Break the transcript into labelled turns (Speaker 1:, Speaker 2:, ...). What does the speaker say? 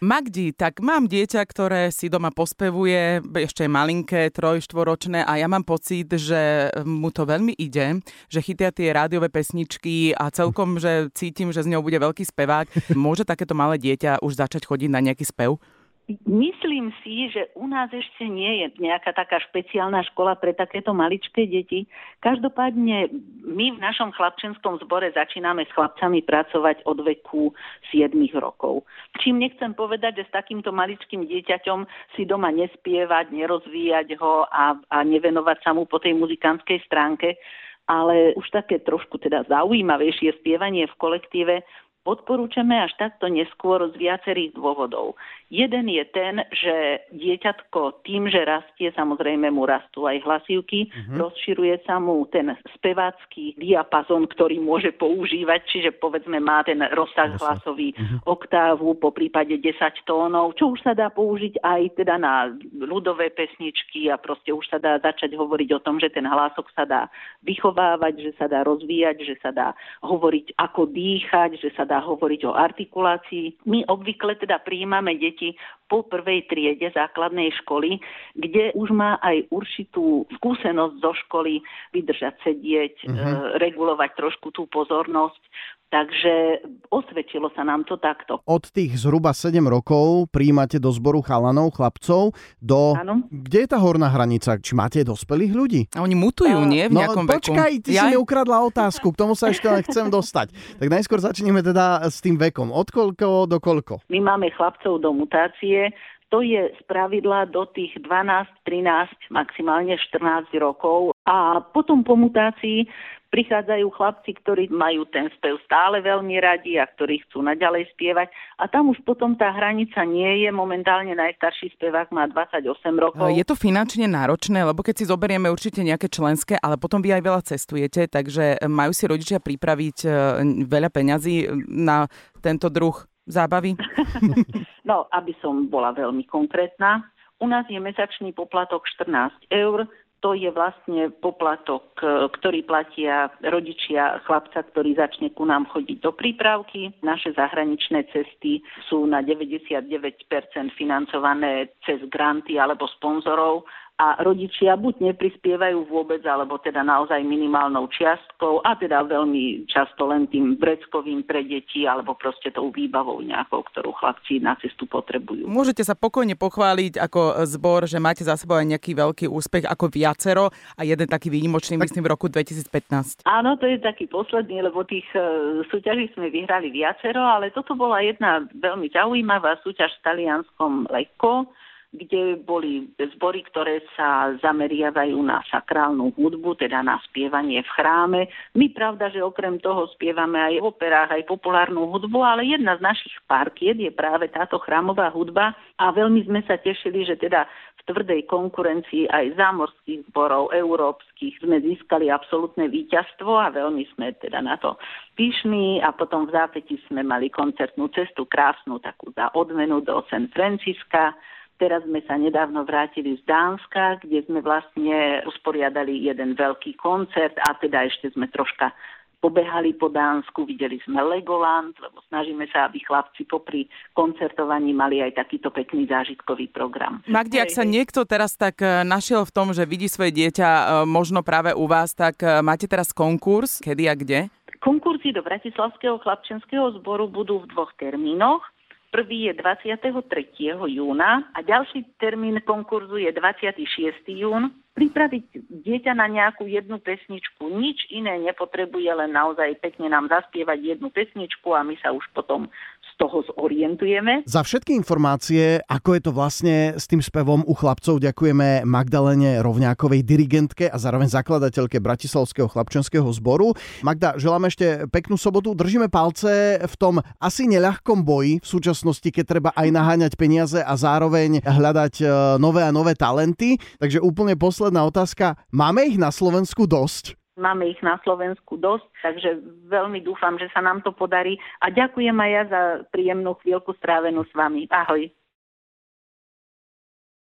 Speaker 1: Magdi, tak mám dieťa, ktoré si doma pospevuje, ešte je malinké, troj, štvoročné a ja mám pocit, že mu to veľmi ide, že chytia tie rádiové pesničky a celkom, že cítim, že z ňou bude veľký spevák. Môže takéto malé dieťa už začať chodiť na nejaký spev?
Speaker 2: Myslím si, že u nás ešte nie je nejaká taká špeciálna škola pre takéto maličké deti. Každopádne my v našom chlapčenskom zbore začíname s chlapcami pracovať od veku 7 rokov. Čím nechcem povedať, že s takýmto maličkým dieťaťom si doma nespievať, nerozvíjať ho a, a nevenovať sa mu po tej muzikantskej stránke, ale už také trošku teda zaujímavejšie spievanie v kolektíve odporúčame až takto neskôr z viacerých dôvodov. Jeden je ten, že dieťatko tým, že rastie, samozrejme mu rastú aj hlasivky, uh-huh. rozširuje sa mu ten spevácky diapazon, ktorý môže používať, čiže povedzme má ten rozsah hlasový uh-huh. oktávu, po prípade 10 tónov, čo už sa dá použiť aj teda na ľudové pesničky a proste už sa dá začať hovoriť o tom, že ten hlasok sa dá vychovávať, že sa dá rozvíjať, že sa dá hovoriť ako dýchať, že sa dá hovoriť o artikulácii. My obvykle teda prijímame deti po prvej triede základnej školy, kde už má aj určitú skúsenosť zo školy vydržať sedieť, uh-huh. regulovať trošku tú pozornosť. Takže osvedčilo sa nám to takto.
Speaker 3: Od tých zhruba 7 rokov príjmate do zboru chalanov, chlapcov, do... Ano. Kde je tá horná hranica? Či máte dospelých ľudí?
Speaker 1: A oni mutujú, nie? V
Speaker 3: no,
Speaker 1: nejakom
Speaker 3: počkaj, ty ja? si mi ukradla otázku, k tomu sa ešte len chcem dostať. Tak najskôr začneme teda s tým vekom. Od koľko do koľko?
Speaker 2: My máme chlapcov do mutácie, to je z pravidla do tých 12, 13, maximálne 14 rokov. A potom po mutácii prichádzajú chlapci, ktorí majú ten spev stále veľmi radi a ktorí chcú naďalej spievať. A tam už potom tá hranica nie je. Momentálne najstarší spevák má 28 rokov.
Speaker 1: Je to finančne náročné, lebo keď si zoberieme určite nejaké členské, ale potom vy aj veľa cestujete, takže majú si rodičia pripraviť e, veľa peňazí na tento druh zábavy?
Speaker 2: no, aby som bola veľmi konkrétna, u nás je mesačný poplatok 14 eur, to je vlastne poplatok, e, ktorý platia rodičia chlapca, ktorý začne ku nám chodiť do prípravky. Naše zahraničné cesty sú na 99% financované cez granty alebo sponzorov a rodičia buď neprispievajú vôbec, alebo teda naozaj minimálnou čiastkou a teda veľmi často len tým vreckovým pre deti alebo proste tou výbavou nejakou, ktorú chlapci na cestu potrebujú.
Speaker 1: Môžete sa pokojne pochváliť ako zbor, že máte za sebou aj nejaký veľký úspech ako viacero a jeden taký výnimočný, tak... myslím, v roku 2015.
Speaker 2: Áno, to je taký posledný, lebo tých e, súťaží sme vyhrali viacero, ale toto bola jedna veľmi zaujímavá súťaž v talianskom Lekko, kde boli zbory, ktoré sa zameriavajú na sakrálnu hudbu, teda na spievanie v chráme. My pravda, že okrem toho spievame aj v operách, aj populárnu hudbu, ale jedna z našich parkiet je práve táto chrámová hudba a veľmi sme sa tešili, že teda v tvrdej konkurencii aj zámorských zborov, európskych sme získali absolútne víťazstvo a veľmi sme teda na to pyšní a potom v zápäti sme mali koncertnú cestu krásnu takú za odmenu do San Francisca Teraz sme sa nedávno vrátili z Dánska, kde sme vlastne usporiadali jeden veľký koncert a teda ešte sme troška pobehali po Dánsku, videli sme Legoland, lebo snažíme sa, aby chlapci popri koncertovaní mali aj takýto pekný zážitkový program.
Speaker 1: Magdi, ak sa niekto teraz tak e, našiel v tom, že vidí svoje dieťa e, možno práve u vás, tak e, máte teraz konkurs, kedy a kde?
Speaker 2: Konkursy do Bratislavského chlapčenského zboru budú v dvoch termínoch. Prvý je 23. júna a ďalší termín konkurzu je 26. jún. Pripraviť dieťa na nejakú jednu pesničku, nič iné nepotrebuje, len naozaj pekne nám zaspievať jednu pesničku a my sa už potom toho zorientujeme.
Speaker 3: Za všetky informácie, ako je to vlastne s tým spevom u chlapcov, ďakujeme Magdalene Rovňákovej, dirigentke a zároveň zakladateľke Bratislavského chlapčenského zboru. Magda, želám ešte peknú sobotu. Držíme palce v tom asi neľahkom boji v súčasnosti, keď treba aj naháňať peniaze a zároveň hľadať e, nové a nové talenty. Takže úplne posledná otázka. Máme ich na Slovensku dosť?
Speaker 2: Máme ich na Slovensku dosť, takže veľmi dúfam, že sa nám to podarí. A ďakujem aj ja za príjemnú chvíľku strávenú s vami. Ahoj.